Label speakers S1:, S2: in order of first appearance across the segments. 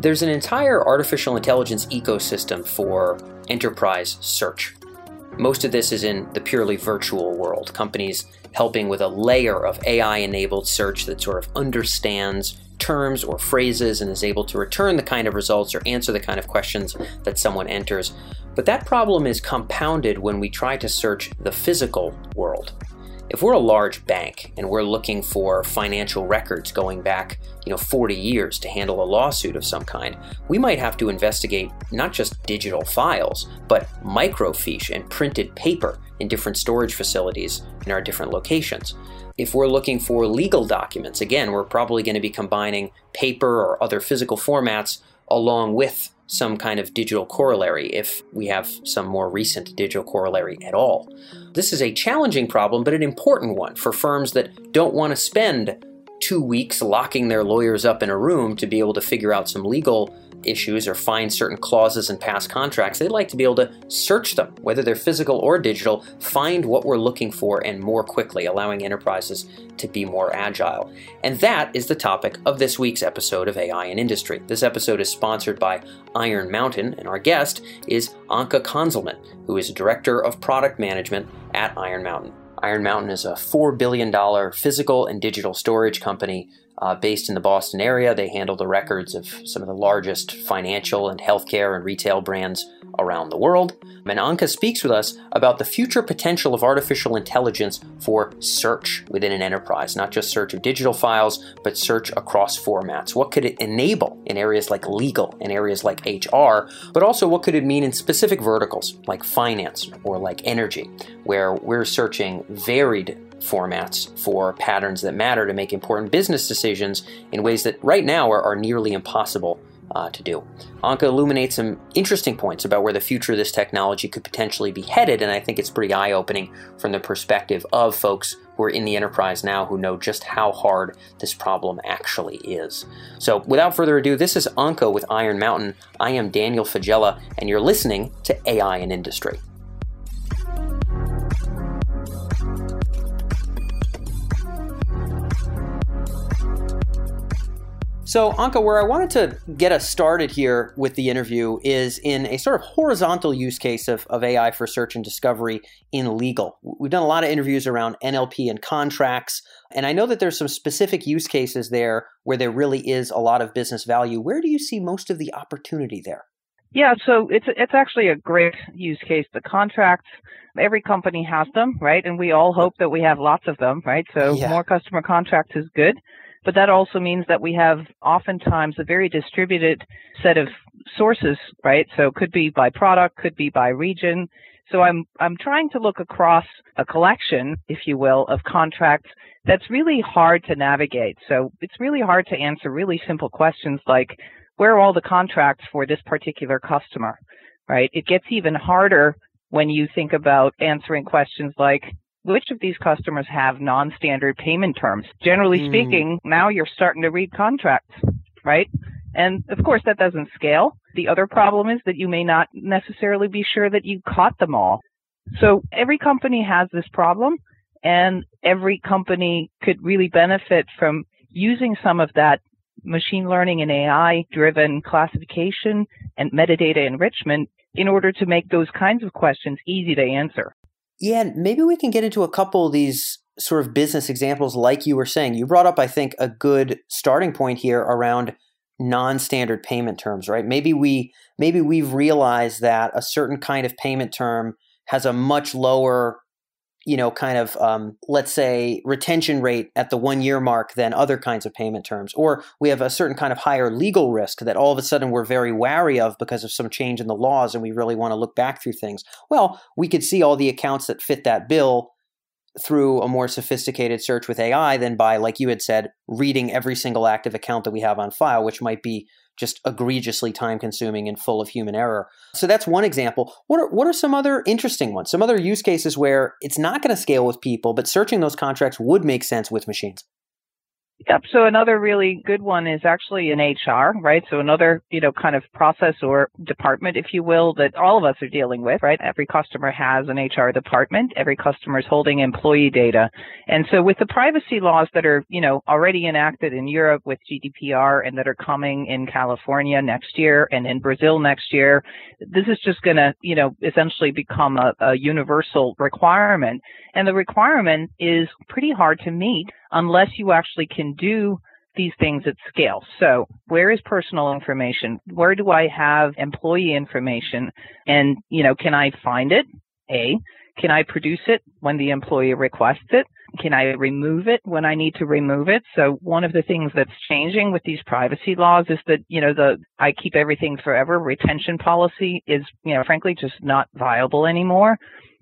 S1: There's an entire artificial intelligence ecosystem for enterprise search. Most of this is in the purely virtual world, companies helping with a layer of AI enabled search that sort of understands terms or phrases and is able to return the kind of results or answer the kind of questions that someone enters. But that problem is compounded when we try to search the physical world. If we're a large bank and we're looking for financial records going back, you know, 40 years to handle a lawsuit of some kind, we might have to investigate not just digital files, but microfiche and printed paper in different storage facilities in our different locations. If we're looking for legal documents, again, we're probably going to be combining paper or other physical formats along with some kind of digital corollary if we have some more recent digital corollary at all. This is a challenging problem, but an important one for firms that don't want to spend two weeks locking their lawyers up in a room to be able to figure out some legal issues or find certain clauses in past contracts, they'd like to be able to search them, whether they're physical or digital, find what we're looking for and more quickly, allowing enterprises to be more agile. And that is the topic of this week's episode of AI in Industry. This episode is sponsored by Iron Mountain, and our guest is Anke Conzelman, who is Director of Product Management at Iron Mountain. Iron Mountain is a $4 billion physical and digital storage company uh, based in the Boston area. They handle the records of some of the largest financial and healthcare and retail brands around the world. And Anke speaks with us about the future potential of artificial intelligence for search within an enterprise, not just search of digital files, but search across formats. What could it enable in areas like legal, in areas like HR, but also what could it mean in specific verticals like finance or like energy, where we're searching varied formats for patterns that matter to make important business decisions in ways that right now are, are nearly impossible uh, to do. Anke illuminates some interesting points about where the future of this technology could potentially be headed, and I think it's pretty eye opening from the perspective of folks who are in the enterprise now who know just how hard this problem actually is. So, without further ado, this is Anke with Iron Mountain. I am Daniel Faggella, and you're listening to AI in Industry. So, Anke, where I wanted to get us started here with the interview is in a sort of horizontal use case of, of AI for search and discovery in legal. We've done a lot of interviews around NLP and contracts, and I know that there's some specific use cases there where there really is a lot of business value. Where do you see most of the opportunity there?
S2: Yeah, so it's it's actually a great use case. The contracts, every company has them, right? And we all hope that we have lots of them, right? So yeah. more customer contracts is good. But that also means that we have oftentimes a very distributed set of sources, right? So it could be by product, could be by region. So I'm I'm trying to look across a collection, if you will, of contracts that's really hard to navigate. So it's really hard to answer really simple questions like where are all the contracts for this particular customer, right? It gets even harder when you think about answering questions like which of these customers have non-standard payment terms? Generally mm. speaking, now you're starting to read contracts, right? And of course that doesn't scale. The other problem is that you may not necessarily be sure that you caught them all. So every company has this problem and every company could really benefit from using some of that machine learning and AI driven classification and metadata enrichment in order to make those kinds of questions easy to answer.
S1: Yeah, maybe we can get into a couple of these sort of business examples, like you were saying. You brought up, I think, a good starting point here around non-standard payment terms, right? Maybe we maybe we've realized that a certain kind of payment term has a much lower you know, kind of, um, let's say, retention rate at the one year mark than other kinds of payment terms. Or we have a certain kind of higher legal risk that all of a sudden we're very wary of because of some change in the laws and we really want to look back through things. Well, we could see all the accounts that fit that bill through a more sophisticated search with AI than by, like you had said, reading every single active account that we have on file, which might be just egregiously time consuming and full of human error. So that's one example. What are, what are some other interesting ones? Some other use cases where it's not going to scale with people, but searching those contracts would make sense with machines?
S2: Yep. So another really good one is actually in HR, right? So another, you know, kind of process or department, if you will, that all of us are dealing with, right? Every customer has an HR department. Every customer is holding employee data. And so with the privacy laws that are, you know, already enacted in Europe with GDPR and that are coming in California next year and in Brazil next year, this is just going to, you know, essentially become a, a universal requirement. And the requirement is pretty hard to meet unless you actually can do these things at scale. So, where is personal information? Where do I have employee information? And, you know, can I find it? A. Can I produce it when the employee requests it? Can I remove it when I need to remove it? So one of the things that's changing with these privacy laws is that, you know, the I keep everything forever retention policy is, you know, frankly just not viable anymore.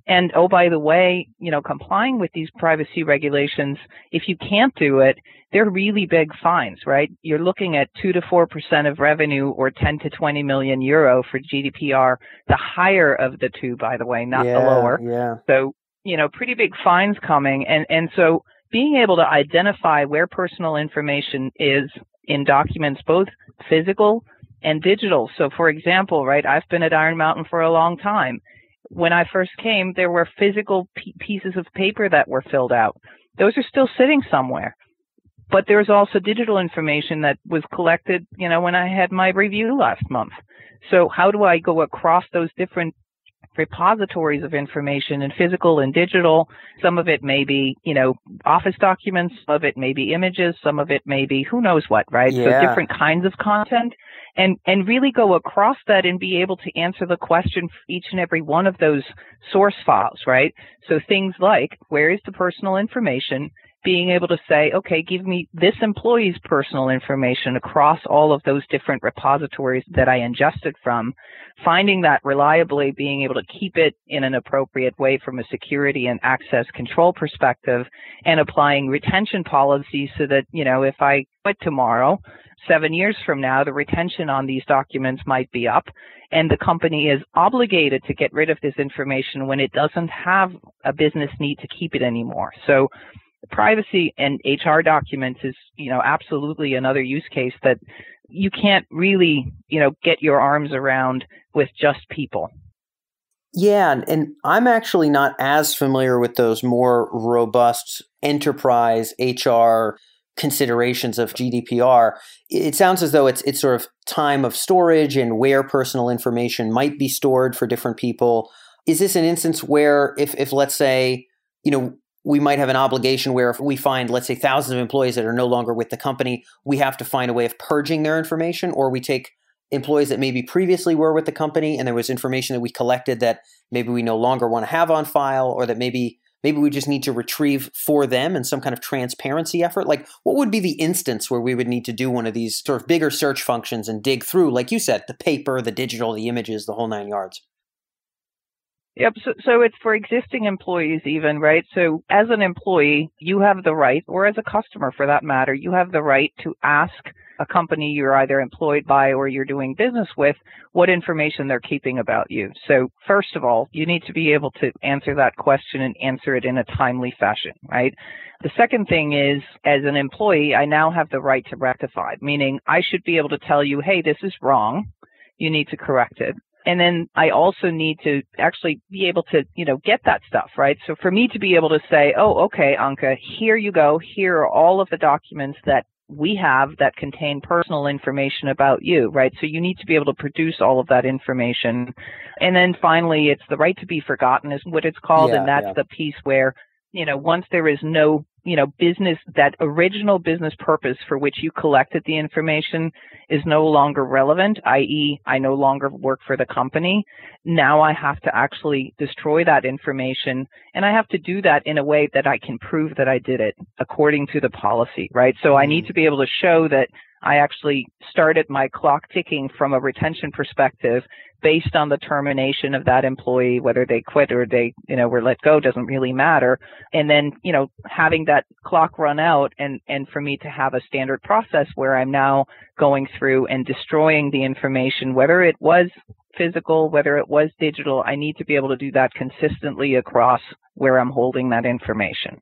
S2: And oh, by the way, you know, complying with these privacy regulations, if you can't do it, they're really big fines, right? You're looking at two to four percent of revenue or 10 to 20 million euro for GDPR, the higher of the two, by the way, not
S1: yeah,
S2: the lower.
S1: Yeah.
S2: So, you know, pretty big fines coming. And, and so being able to identify where personal information is in documents, both physical and digital. So for example, right, I've been at Iron Mountain for a long time when I first came, there were physical p- pieces of paper that were filled out. Those are still sitting somewhere. But there's also digital information that was collected, you know, when I had my review last month. So how do I go across those different repositories of information in physical and digital. Some of it may be, you know, office documents, some of it may be images, some of it may be who knows what, right?
S1: Yeah.
S2: So different kinds of content and, and really go across that and be able to answer the question for each and every one of those source files, right? So things like where is the personal information? Being able to say, okay, give me this employee's personal information across all of those different repositories that I ingested from, finding that reliably, being able to keep it in an appropriate way from a security and access control perspective, and applying retention policies so that, you know, if I quit tomorrow, seven years from now, the retention on these documents might be up, and the company is obligated to get rid of this information when it doesn't have a business need to keep it anymore. So privacy and HR documents is, you know, absolutely another use case that you can't really, you know, get your arms around with just people.
S1: Yeah, and, and I'm actually not as familiar with those more robust enterprise HR considerations of GDPR. It sounds as though it's it's sort of time of storage and where personal information might be stored for different people. Is this an instance where if if let's say, you know, we might have an obligation where if we find, let's say, thousands of employees that are no longer with the company, we have to find a way of purging their information, or we take employees that maybe previously were with the company and there was information that we collected that maybe we no longer want to have on file, or that maybe maybe we just need to retrieve for them in some kind of transparency effort. Like what would be the instance where we would need to do one of these sort of bigger search functions and dig through like you said the paper the digital the images the whole nine yards
S2: Yep. So, so it's for existing employees, even, right? So as an employee, you have the right, or as a customer for that matter, you have the right to ask a company you're either employed by or you're doing business with what information they're keeping about you. So first of all, you need to be able to answer that question and answer it in a timely fashion, right? The second thing is, as an employee, I now have the right to rectify, meaning I should be able to tell you, hey, this is wrong. You need to correct it and then I also need to actually be able to, you know, get that stuff, right? So for me to be able to say, oh, okay, Anke, here you go. Here are all of the documents that we have that contain personal information about you, right? So you need to be able to produce all of that information. And then finally, it's the right to be forgotten is what it's called.
S1: Yeah,
S2: and that's
S1: yeah.
S2: the piece where, you know, once there is no you know, business, that original business purpose for which you collected the information is no longer relevant, i.e., I no longer work for the company. Now I have to actually destroy that information and I have to do that in a way that I can prove that I did it according to the policy, right? So I need mm-hmm. to be able to show that I actually started my clock ticking from a retention perspective based on the termination of that employee, whether they quit or they, you know, were let go doesn't really matter. And then, you know, having that clock run out and, and for me to have a standard process where I'm now going through and destroying the information, whether it was physical, whether it was digital, I need to be able to do that consistently across where I'm holding that information.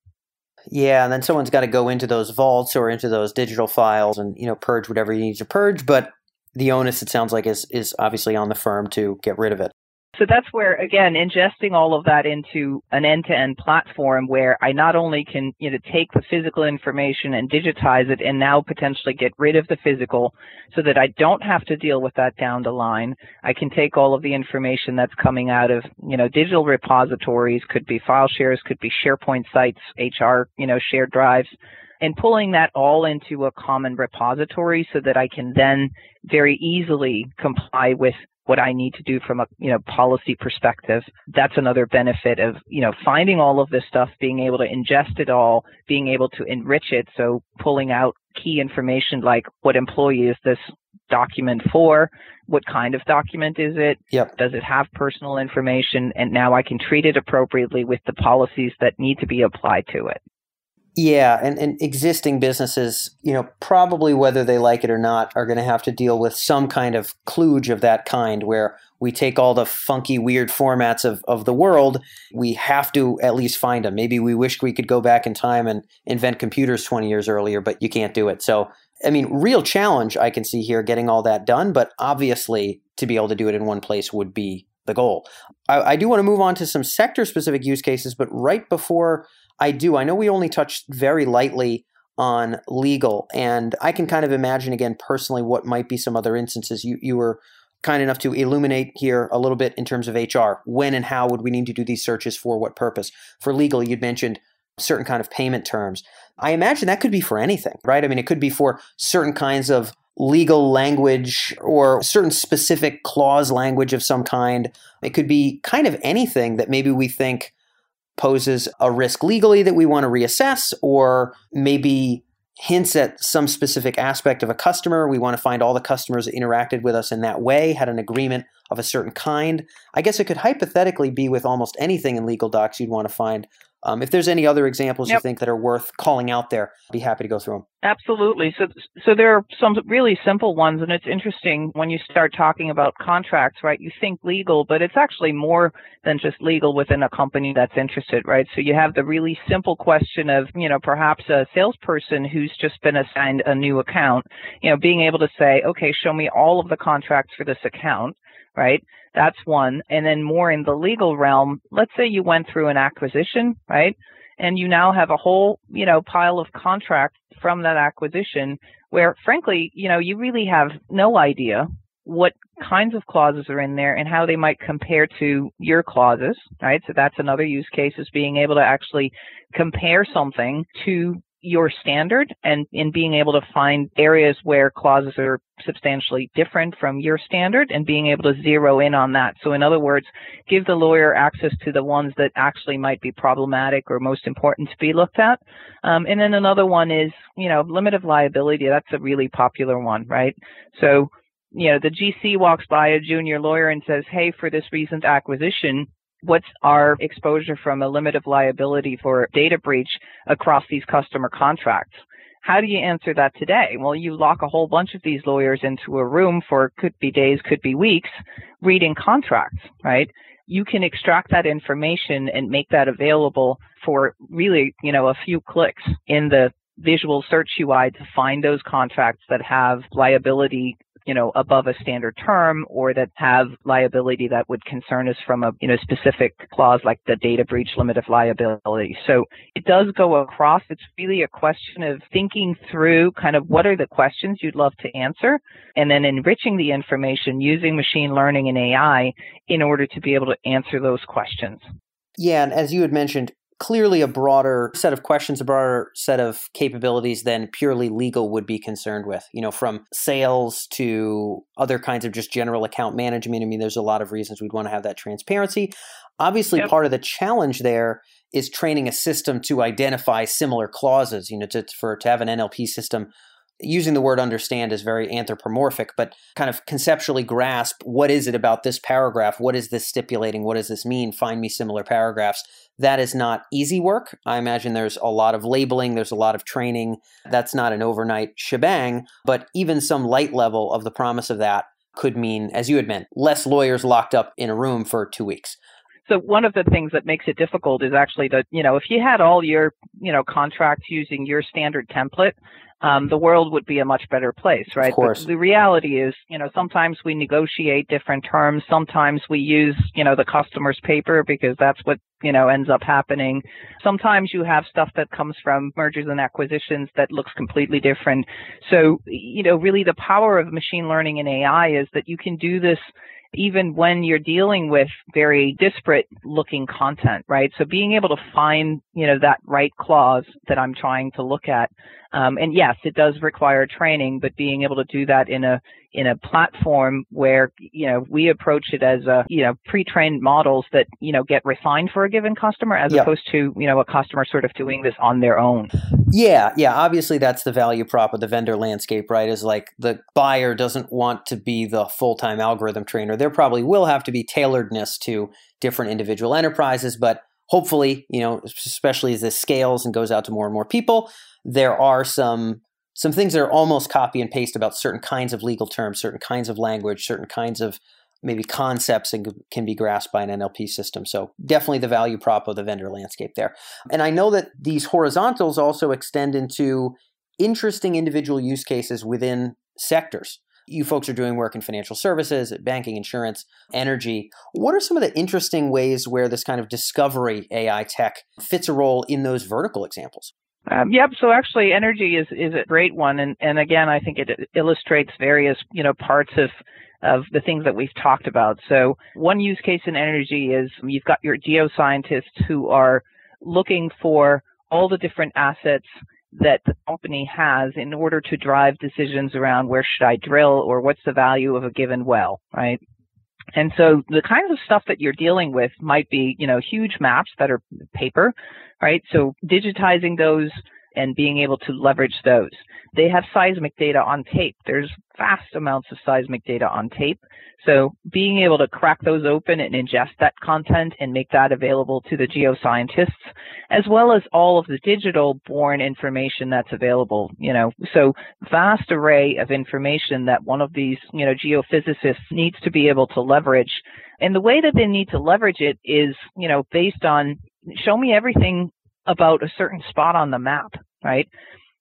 S1: Yeah, and then someone's got to go into those vaults or into those digital files and you know purge whatever you need to purge. But the onus, it sounds like, is is obviously on the firm to get rid of it.
S2: So that's where, again, ingesting all of that into an end-to-end platform where I not only can, you know, take the physical information and digitize it and now potentially get rid of the physical so that I don't have to deal with that down the line. I can take all of the information that's coming out of, you know, digital repositories, could be file shares, could be SharePoint sites, HR, you know, shared drives, and pulling that all into a common repository so that I can then very easily comply with what I need to do from a you know policy perspective. That's another benefit of you know finding all of this stuff, being able to ingest it all, being able to enrich it. So pulling out key information like what employee is this document for? What kind of document is it?
S1: Yep.
S2: Does it have personal information? And now I can treat it appropriately with the policies that need to be applied to it.
S1: Yeah, and, and existing businesses, you know, probably whether they like it or not, are going to have to deal with some kind of kludge of that kind where we take all the funky, weird formats of, of the world. We have to at least find them. Maybe we wished we could go back in time and invent computers 20 years earlier, but you can't do it. So, I mean, real challenge I can see here getting all that done, but obviously to be able to do it in one place would be the goal. I, I do want to move on to some sector specific use cases, but right before I do. I know we only touched very lightly on legal, and I can kind of imagine again personally what might be some other instances. You you were kind enough to illuminate here a little bit in terms of HR. When and how would we need to do these searches for what purpose? For legal, you'd mentioned certain kind of payment terms. I imagine that could be for anything, right? I mean, it could be for certain kinds of legal language or certain specific clause language of some kind. It could be kind of anything that maybe we think poses a risk legally that we want to reassess, or maybe hints at some specific aspect of a customer. We want to find all the customers that interacted with us in that way, had an agreement of a certain kind. I guess it could hypothetically be with almost anything in legal docs you'd want to find um, if there's any other examples yep. you think that are worth calling out there, I'd be happy to go through them.
S2: Absolutely. So, so there are some really simple ones, and it's interesting when you start talking about contracts, right? You think legal, but it's actually more than just legal within a company that's interested, right? So you have the really simple question of, you know, perhaps a salesperson who's just been assigned a new account, you know, being able to say, okay, show me all of the contracts for this account right? That's one. And then more in the legal realm, let's say you went through an acquisition, right? And you now have a whole, you know, pile of contracts from that acquisition where frankly, you know, you really have no idea what kinds of clauses are in there and how they might compare to your clauses, right? So that's another use case is being able to actually compare something to your standard and in being able to find areas where clauses are substantially different from your standard and being able to zero in on that. So in other words, give the lawyer access to the ones that actually might be problematic or most important to be looked at. Um, and then another one is, you know, limit of liability. That's a really popular one, right? So, you know, the GC walks by a junior lawyer and says, Hey, for this recent acquisition, what's our exposure from a limit of liability for data breach across these customer contracts? How do you answer that today? Well, you lock a whole bunch of these lawyers into a room for could be days, could be weeks, reading contracts, right? You can extract that information and make that available for really, you know, a few clicks in the visual search UI to find those contracts that have liability you know, above a standard term or that have liability that would concern us from a, you know, specific clause like the data breach limit of liability. So it does go across. It's really a question of thinking through kind of what are the questions you'd love to answer and then enriching the information using machine learning and AI in order to be able to answer those questions.
S1: Yeah, and as you had mentioned, clearly a broader set of questions, a broader set of capabilities than purely legal would be concerned with. You know, from sales to other kinds of just general account management. I mean, there's a lot of reasons we'd want to have that transparency. Obviously, yep. part of the challenge there is training a system to identify similar clauses. You know, to for to have an NLP system using the word understand is very anthropomorphic, but kind of conceptually grasp what is it about this paragraph? What is this stipulating? What does this mean? Find me similar paragraphs. That is not easy work. I imagine there's a lot of labeling, there's a lot of training. That's not an overnight shebang, but even some light level of the promise of that could mean, as you had meant, less lawyers locked up in a room for two weeks.
S2: So one of the things that makes it difficult is actually that, you know, if you had all your, you know, contracts using your standard template, um, the world would be a much better place, right?
S1: Of course.
S2: But the reality is, you know, sometimes we negotiate different terms. Sometimes we use, you know, the customer's paper because that's what, you know, ends up happening. Sometimes you have stuff that comes from mergers and acquisitions that looks completely different. So, you know, really the power of machine learning and AI is that you can do this even when you're dealing with very disparate looking content, right? So being able to find, you know, that right clause that I'm trying to look at. Um, and yes, it does require training, but being able to do that in a in a platform where you know we approach it as a you know pre-trained models that you know get refined for a given customer as yep. opposed to you know a customer sort of doing this on their own.
S1: Yeah, yeah. Obviously, that's the value prop of the vendor landscape, right? Is like the buyer doesn't want to be the full-time algorithm trainer. There probably will have to be tailoredness to different individual enterprises, but hopefully, you know, especially as this scales and goes out to more and more people, there are some some things that are almost copy and paste about certain kinds of legal terms, certain kinds of language, certain kinds of maybe concepts and can be grasped by an NLP system. So definitely the value prop of the vendor landscape there. And I know that these horizontals also extend into interesting individual use cases within sectors. You folks are doing work in financial services, banking, insurance, energy. What are some of the interesting ways where this kind of discovery AI tech fits a role in those vertical examples?
S2: Um, yep. So actually, energy is is a great one, and and again, I think it illustrates various you know parts of of the things that we've talked about. So one use case in energy is you've got your geoscientists who are looking for all the different assets that the company has in order to drive decisions around where should I drill or what's the value of a given well, right? And so the kinds of stuff that you're dealing with might be, you know, huge maps that are paper, right? So digitizing those and being able to leverage those. They have seismic data on tape. There's vast amounts of seismic data on tape. So being able to crack those open and ingest that content and make that available to the geoscientists, as well as all of the digital born information that's available, you know, so vast array of information that one of these, you know, geophysicists needs to be able to leverage. And the way that they need to leverage it is, you know, based on show me everything about a certain spot on the map, right?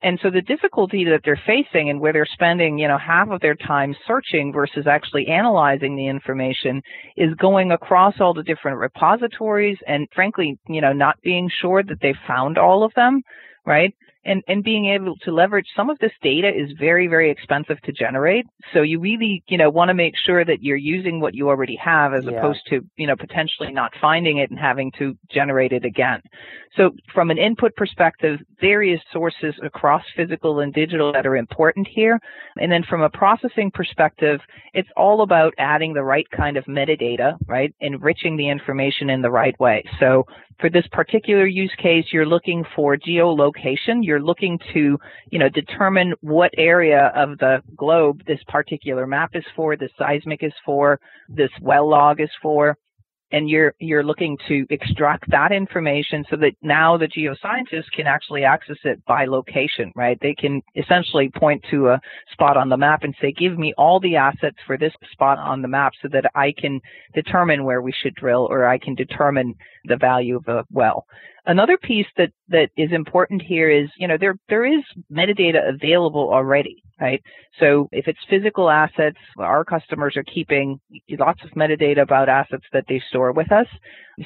S2: And so the difficulty that they're facing and where they're spending, you know, half of their time searching versus actually analyzing the information is going across all the different repositories and frankly, you know, not being sure that they've found all of them, right? And, and being able to leverage some of this data is very, very expensive to generate. So you really, you know, want to make sure that you're using what you already have as yeah. opposed to, you know, potentially not finding it and having to generate it again. So from an input perspective, various sources across physical and digital that are important here. And then from a processing perspective, it's all about adding the right kind of metadata, right? Enriching the information in the right way. So for this particular use case, you're looking for geolocation. You're looking to, you know, determine what area of the globe this particular map is for, this seismic is for, this well log is for and you're you're looking to extract that information so that now the geoscientists can actually access it by location right? They can essentially point to a spot on the map and say give me all the assets for this spot on the map so that i can determine where we should drill or i can determine the value of a well another piece that that is important here is you know there there is metadata available already right? So if it's physical assets, our customers are keeping lots of metadata about assets that they store with us.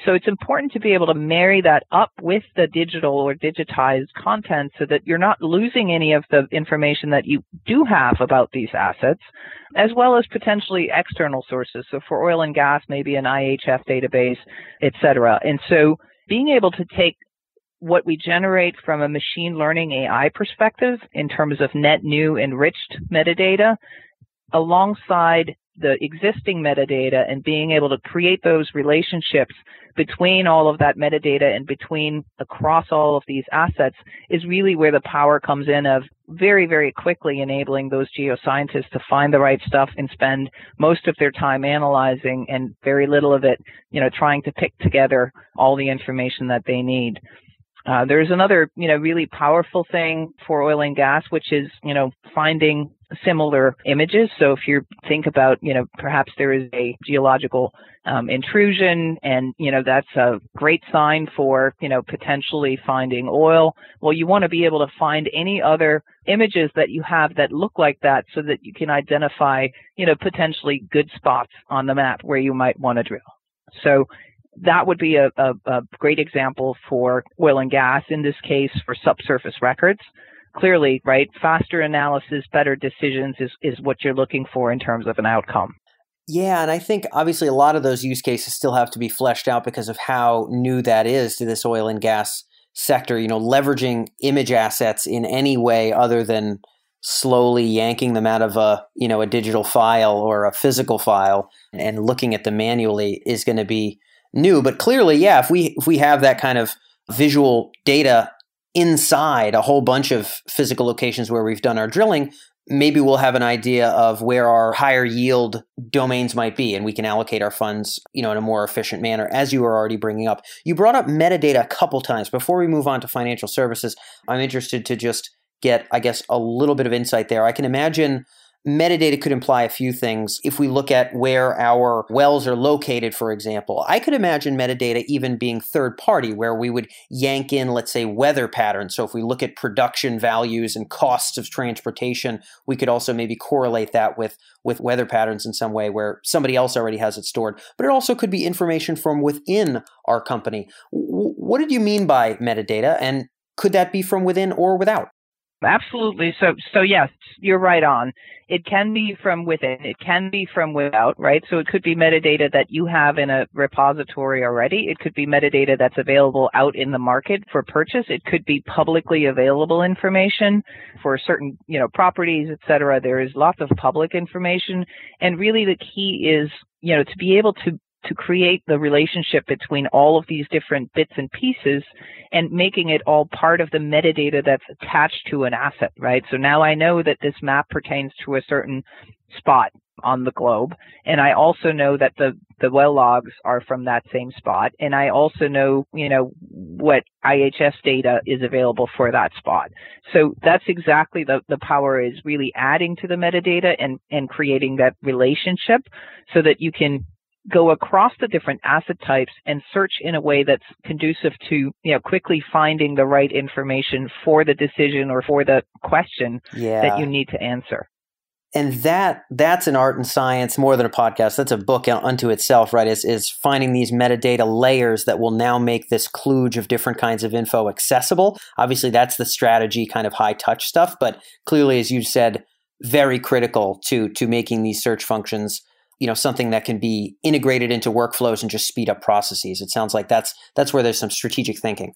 S2: So it's important to be able to marry that up with the digital or digitized content so that you're not losing any of the information that you do have about these assets, as well as potentially external sources. So for oil and gas, maybe an IHS database, et cetera. And so being able to take what we generate from a machine learning AI perspective in terms of net new enriched metadata alongside the existing metadata and being able to create those relationships between all of that metadata and between across all of these assets is really where the power comes in of very, very quickly enabling those geoscientists to find the right stuff and spend most of their time analyzing and very little of it, you know, trying to pick together all the information that they need. Uh, there's another, you know, really powerful thing for oil and gas, which is, you know, finding similar images. So if you think about, you know, perhaps there is a geological um, intrusion and, you know, that's a great sign for, you know, potentially finding oil. Well, you want to be able to find any other images that you have that look like that so that you can identify, you know, potentially good spots on the map where you might want to drill. So that would be a, a, a great example for oil and gas, in this case for subsurface records clearly, right, faster analysis, better decisions is, is what you're looking for in terms of an outcome.
S1: Yeah, and I think obviously a lot of those use cases still have to be fleshed out because of how new that is to this oil and gas sector. You know, leveraging image assets in any way other than slowly yanking them out of a you know a digital file or a physical file and looking at them manually is going to be new. But clearly, yeah, if we if we have that kind of visual data inside a whole bunch of physical locations where we've done our drilling, maybe we'll have an idea of where our higher yield domains might be and we can allocate our funds you know in a more efficient manner as you were already bringing up. You brought up metadata a couple times. Before we move on to financial services i'm interested to just get i guess a little bit of insight there. I can imagine Metadata could imply a few things. If we look at where our wells are located, for example, I could imagine metadata even being third party, where we would yank in, let's say, weather patterns. So if we look at production values and costs of transportation, we could also maybe correlate that with, with weather patterns in some way where somebody else already has it stored. But it also could be information from within our company. W- what did you mean by metadata? And could that be from within or without?
S2: Absolutely. So, so yes, you're right on. It can be from within. It can be from without, right? So it could be metadata that you have in a repository already. It could be metadata that's available out in the market for purchase. It could be publicly available information for certain, you know, properties, et cetera. There is lots of public information. And really the key is, you know, to be able to to create the relationship between all of these different bits and pieces and making it all part of the metadata that's attached to an asset, right? So now I know that this map pertains to a certain spot on the globe. And I also know that the, the well logs are from that same spot. And I also know, you know, what IHS data is available for that spot. So that's exactly the, the power is really adding to the metadata and, and creating that relationship so that you can go across the different asset types and search in a way that's conducive to you know quickly finding the right information for the decision or for the question yeah. that you need to answer.
S1: And that that's an art and science more than a podcast. That's a book unto itself right is is finding these metadata layers that will now make this kludge of different kinds of info accessible. Obviously that's the strategy kind of high touch stuff but clearly as you said very critical to to making these search functions you know something that can be integrated into workflows and just speed up processes it sounds like that's that's where there's some strategic thinking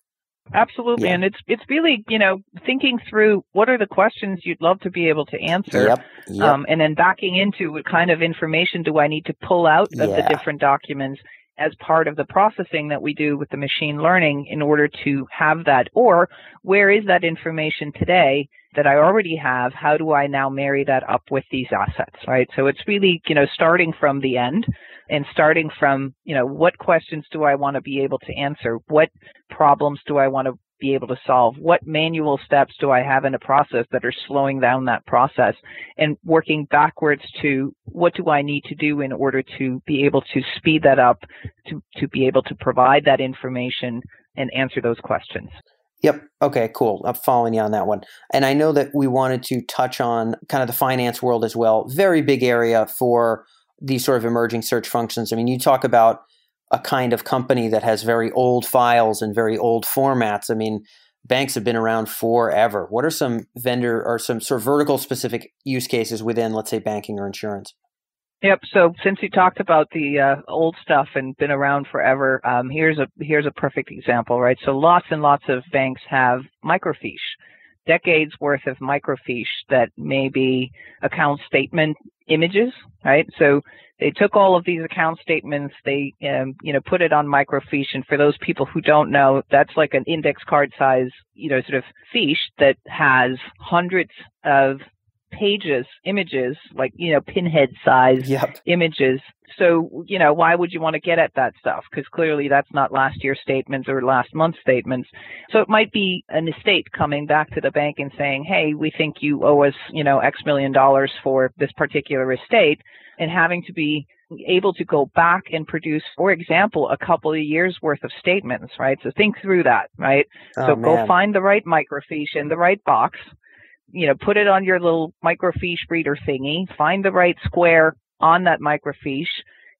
S2: absolutely yeah. and it's it's really you know thinking through what are the questions you'd love to be able to answer
S1: yep. Yep.
S2: Um, and then backing into what kind of information do i need to pull out of yeah. the different documents as part of the processing that we do with the machine learning in order to have that or where is that information today that I already have, how do I now marry that up with these assets, right? So it's really, you know, starting from the end and starting from, you know, what questions do I want to be able to answer? What problems do I want to be able to solve? What manual steps do I have in a process that are slowing down that process? And working backwards to what do I need to do in order to be able to speed that up, to, to be able to provide that information and answer those questions.
S1: Yep. Okay, cool. I'm following you on that one. And I know that we wanted to touch on kind of the finance world as well. Very big area for these sort of emerging search functions. I mean, you talk about a kind of company that has very old files and very old formats. I mean, banks have been around forever. What are some vendor or some sort of vertical specific use cases within, let's say, banking or insurance?
S2: Yep. So since you talked about the uh, old stuff and been around forever, um, here's a here's a perfect example, right? So lots and lots of banks have microfiche, decades worth of microfiche that may be account statement images, right? So they took all of these account statements, they um, you know put it on microfiche, and for those people who don't know, that's like an index card size, you know, sort of fiche that has hundreds of pages, images, like, you know, pinhead size yep. images. So, you know, why would you want to get at that stuff? Because clearly that's not last year's statements or last month's statements. So it might be an estate coming back to the bank and saying, hey, we think you owe us, you know, X million dollars for this particular estate and having to be able to go back and produce, for example, a couple of years worth of statements, right? So think through that, right? Oh, so man. go find the right microfiche in the right box, you know, put it on your little microfiche reader thingy, find the right square on that microfiche,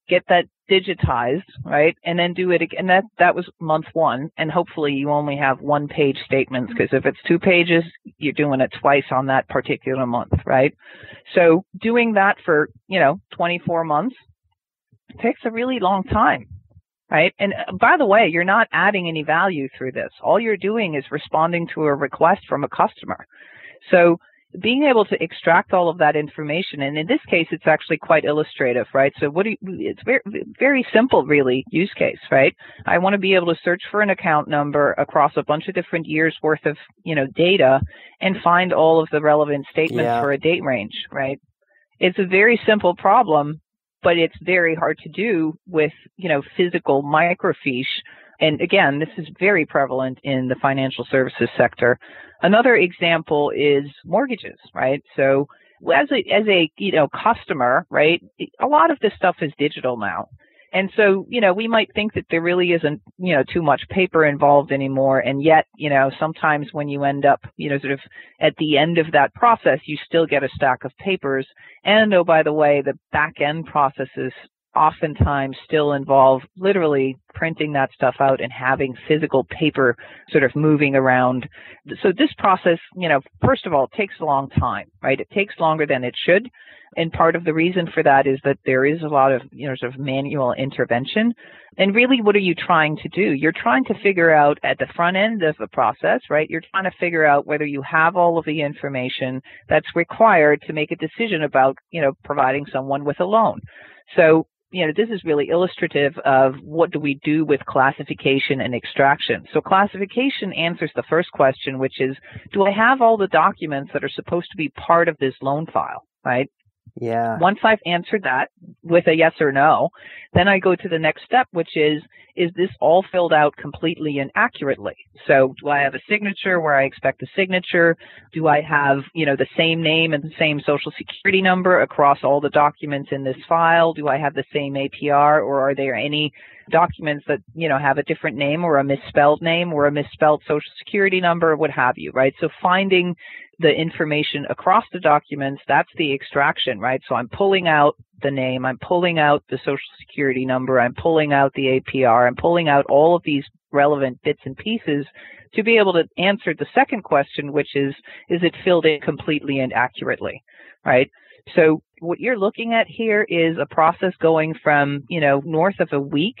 S2: get that digitized, right? And then do it again. That, that was month one. And hopefully you only have one page statements because if it's two pages, you're doing it twice on that particular month, right? So doing that for, you know, 24 months takes a really long time. Right. And uh, by the way, you're not adding any value through this. All you're doing is responding to a request from a customer. So being able to extract all of that information, and in this case, it's actually quite illustrative, right? So what do you, it's very, very simple, really, use case, right? I want to be able to search for an account number across a bunch of different years worth of, you know, data and find all of the relevant statements yeah. for a date range, right? It's a very simple problem, but it's very hard to do with, you know, physical microfiche. And again, this is very prevalent in the financial services sector. Another example is mortgages, right? So as a, as a, you know, customer, right, a lot of this stuff is digital now. And so, you know, we might think that there really isn't, you know, too much paper involved anymore. And yet, you know, sometimes when you end up, you know, sort of at the end of that process, you still get a stack of papers. And oh, by the way, the back end processes oftentimes still involve literally printing that stuff out and having physical paper sort of moving around. So this process, you know, first of all, takes a long time, right? It takes longer than it should. And part of the reason for that is that there is a lot of, you know, sort of manual intervention. And really, what are you trying to do? You're trying to figure out at the front end of the process, right? You're trying to figure out whether you have all of the information that's required to make a decision about, you know, providing someone with a loan. So you know, this is really illustrative of what do we do with classification and extraction. So classification answers the first question, which is, do I have all the documents that are supposed to be part of this loan file, right?
S1: Yeah.
S2: Once I've answered that with a yes or no, then I go to the next step, which is, is this all filled out completely and accurately? So do I have a signature where I expect a signature? Do I have, you know, the same name and the same social security number across all the documents in this file? Do I have the same APR or are there any documents that, you know, have a different name or a misspelled name or a misspelled social security number, what have you, right? So finding the information across the documents, that's the extraction, right? So I'm pulling out the name, I'm pulling out the social security number, I'm pulling out the APR, I'm pulling out all of these relevant bits and pieces to be able to answer the second question, which is, is it filled in completely and accurately, right? So what you're looking at here is a process going from, you know, north of a week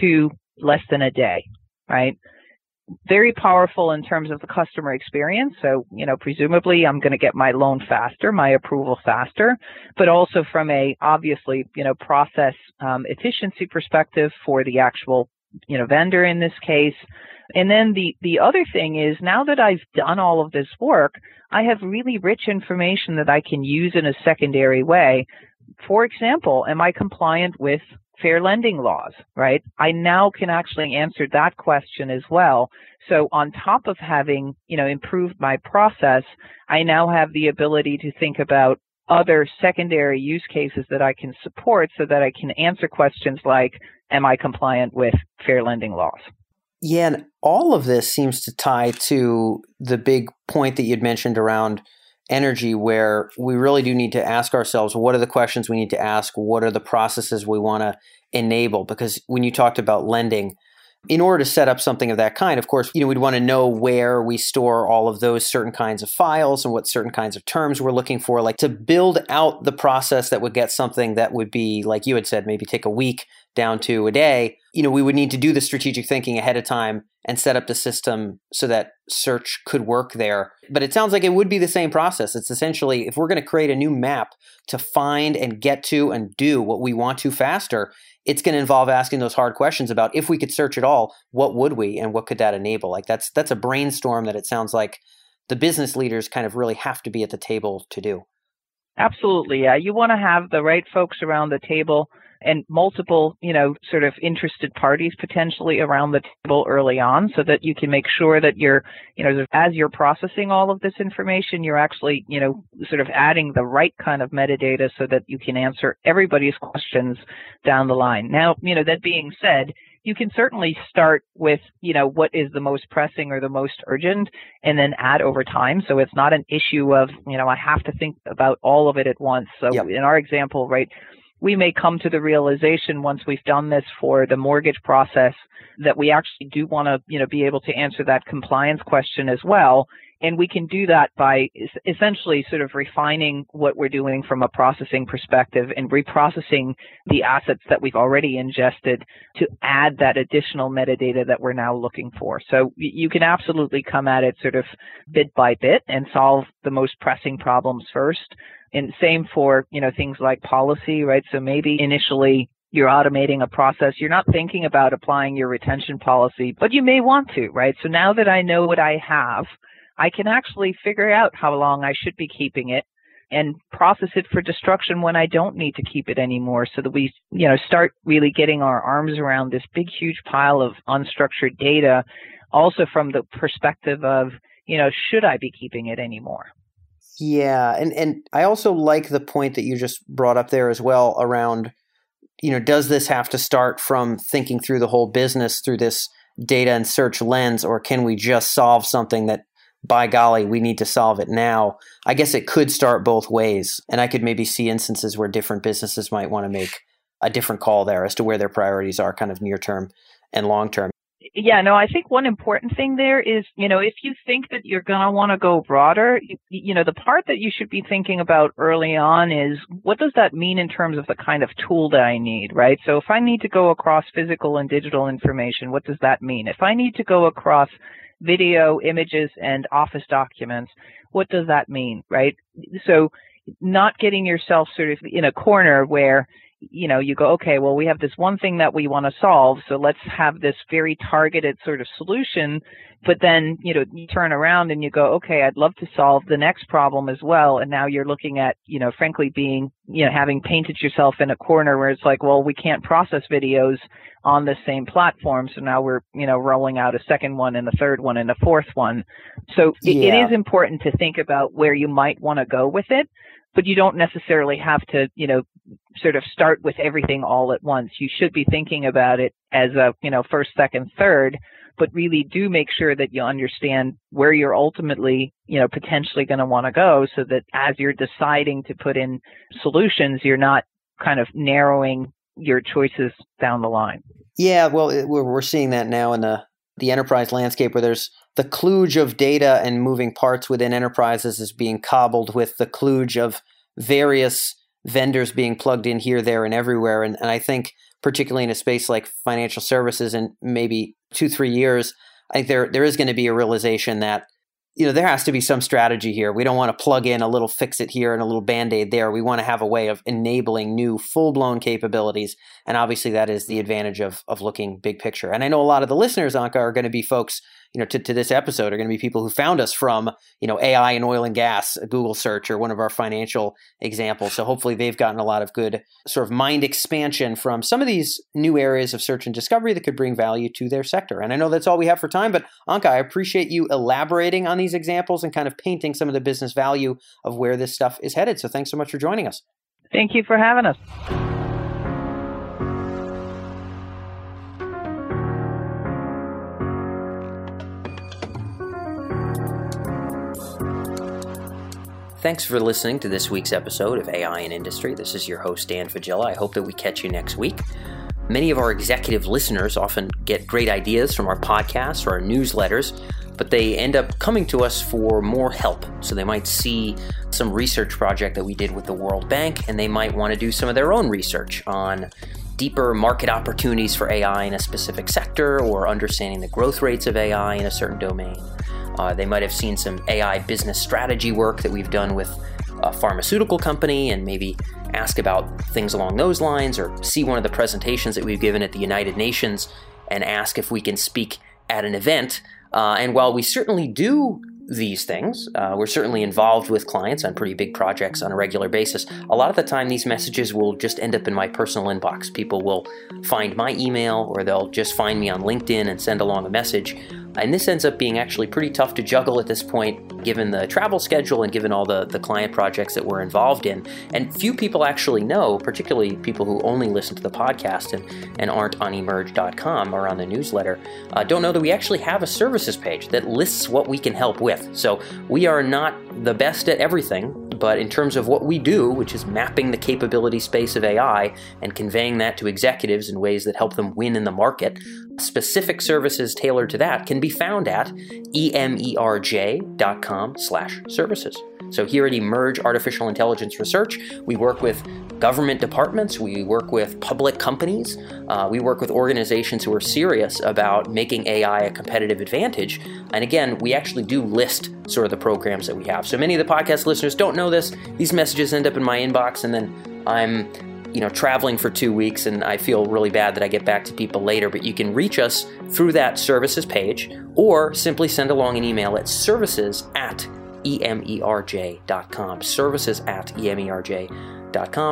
S2: to less than a day, right? Very powerful in terms of the customer experience. So, you know, presumably I'm going to get my loan faster, my approval faster, but also from a obviously, you know, process um, efficiency perspective for the actual, you know, vendor in this case. And then the, the other thing is now that I've done all of this work, I have really rich information that I can use in a secondary way. For example, am I compliant with fair lending laws, right? I now can actually answer that question as well. So on top of having, you know, improved my process, I now have the ability to think about other secondary use cases that I can support so that I can answer questions like, am I compliant with fair lending laws?
S1: Yeah, and all of this seems to tie to the big point that you'd mentioned around energy, where we really do need to ask ourselves what are the questions we need to ask? What are the processes we want to enable? Because when you talked about lending, in order to set up something of that kind, of course, you know, we'd want to know where we store all of those certain kinds of files and what certain kinds of terms we're looking for, like to build out the process that would get something that would be, like you had said, maybe take a week down to a day. You know, we would need to do the strategic thinking ahead of time and set up the system so that search could work there. But it sounds like it would be the same process. It's essentially if we're going to create a new map to find and get to and do what we want to faster, it's going to involve asking those hard questions about if we could search at all, what would we and what could that enable? Like that's that's a brainstorm that it sounds like the business leaders kind of really have to be at the table to do.
S2: Absolutely, yeah. You want to have the right folks around the table and multiple, you know, sort of interested parties potentially around the table early on so that you can make sure that you're, you know, as you're processing all of this information, you're actually, you know, sort of adding the right kind of metadata so that you can answer everybody's questions down the line. Now, you know, that being said, you can certainly start with, you know, what is the most pressing or the most urgent and then add over time. So it's not an issue of, you know, I have to think about all of it at once. So yep. in our example, right, we may come to the realization once we've done this for the mortgage process that we actually do want to, you know, be able to answer that compliance question as well. And we can do that by essentially sort of refining what we're doing from a processing perspective and reprocessing the assets that we've already ingested to add that additional metadata that we're now looking for. So you can absolutely come at it sort of bit by bit and solve the most pressing problems first and same for, you know, things like policy, right? So maybe initially you're automating a process. You're not thinking about applying your retention policy, but you may want to, right? So now that I know what I have, I can actually figure out how long I should be keeping it and process it for destruction when I don't need to keep it anymore so that we, you know, start really getting our arms around this big, huge pile of unstructured data also from the perspective of, you know, should I be keeping it anymore?
S1: Yeah, and and I also like the point that you just brought up there as well around you know, does this have to start from thinking through the whole business through this data and search lens or can we just solve something that by golly, we need to solve it now. I guess it could start both ways. And I could maybe see instances where different businesses might want to make a different call there as to where their priorities are kind of near term and long term
S2: yeah, no, I think one important thing there is, you know, if you think that you're going to want to go broader, you, you, know, the part that you should be thinking about early on is what does that mean in terms of the kind of tool that I need, right? So if I need to go across physical and digital information, what does that mean? If I need to go across video, images, and office documents, what does that mean, right? So not getting yourself sort of in a corner where you know, you go, okay, well, we have this one thing that we want to solve, so let's have this very targeted sort of solution. But then, you know, you turn around and you go, okay, I'd love to solve the next problem as well. And now you're looking at, you know, frankly being, you know, having painted yourself in a corner where it's like, well, we can't process videos on the same platform. So now we're, you know, rolling out a second one and a third one and a fourth one. So yeah. it, it is important to think about where you might want to go with it but you don't necessarily have to, you know, sort of start with everything all at once. You should be thinking about it as a, you know, first, second, third, but really do make sure that you understand where you're ultimately, you know, potentially going to want to go so that as you're deciding to put in solutions, you're not kind of narrowing your choices down the line.
S1: Yeah, well, we're seeing that now in the the enterprise landscape where there's the kludge of data and moving parts within enterprises is being cobbled with the kludge of various vendors being plugged in here, there, and everywhere. And, and I think, particularly in a space like financial services, in maybe two, three years, I think there there is going to be a realization that you know there has to be some strategy here. We don't want to plug in a little fix it here and a little band aid there. We want to have a way of enabling new full blown capabilities, and obviously that is the advantage of of looking big picture. And I know a lot of the listeners, Anke, are going to be folks you know, to, to this episode are going to be people who found us from, you know, AI and oil and gas, Google search, or one of our financial examples. So hopefully they've gotten a lot of good sort of mind expansion from some of these new areas of search and discovery that could bring value to their sector. And I know that's all we have for time, but Anke, I appreciate you elaborating on these examples and kind of painting some of the business value of where this stuff is headed. So thanks so much for joining us.
S2: Thank you for having us.
S1: Thanks for listening to this week's episode of AI in Industry. This is your host, Dan Faggella. I hope that we catch you next week. Many of our executive listeners often get great ideas from our podcasts or our newsletters, but they end up coming to us for more help. So they might see some research project that we did with the World Bank, and they might want to do some of their own research on deeper market opportunities for AI in a specific sector or understanding the growth rates of AI in a certain domain. Uh, they might have seen some AI business strategy work that we've done with a pharmaceutical company and maybe ask about things along those lines or see one of the presentations that we've given at the United Nations and ask if we can speak at an event. Uh, and while we certainly do these things. Uh, we're certainly involved with clients on pretty big projects on a regular basis. A lot of the time, these messages will just end up in my personal inbox. People will find my email or they'll just find me on LinkedIn and send along a message. And this ends up being actually pretty tough to juggle at this point, given the travel schedule and given all the, the client projects that we're involved in. And few people actually know, particularly people who only listen to the podcast and, and aren't on emerj.com or on the newsletter, uh, don't know that we actually have a services page that lists what we can help with. So we are not the best at everything, but in terms of what we do, which is mapping the capability space of AI and conveying that to executives in ways that help them win in the market, specific services tailored to that can be found at emerj.com slash services. So here at Emerj Artificial Intelligence Research, we work with government departments, we work with public companies, uh, we work with organizations who are serious about making AI a competitive advantage. And again, we actually do list sort of the programs that we have. So many of the podcast listeners don't know this. These messages end up in my inbox, and then I'm you know traveling for two weeks and i feel really bad that i get back to people later but you can reach us through that services page or simply send along an email at services at emerj.com. Services at emerj.com.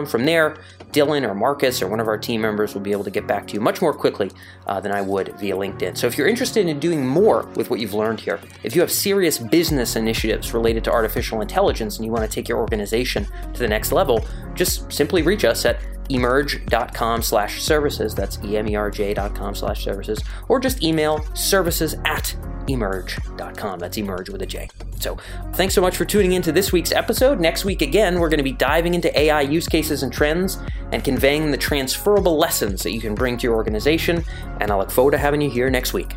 S1: From there, Dylan or Marcus or one of our team members will be able to get back to you much more quickly uh, than I would via LinkedIn. So if you're interested in doing more with what you've learned here, if you have serious business initiatives related to artificial intelligence and you want to take your organization to the next level, just simply reach us at emerj.com slash services. That's emerj.com slash services. Or just email services at emerj.com. That's emerge with a J. So, thanks so much for tuning into this week's episode. Next week, again, we're going to be diving into AI use cases and trends and conveying the transferable lessons that you can bring to your organization. And I look forward to having you here next week.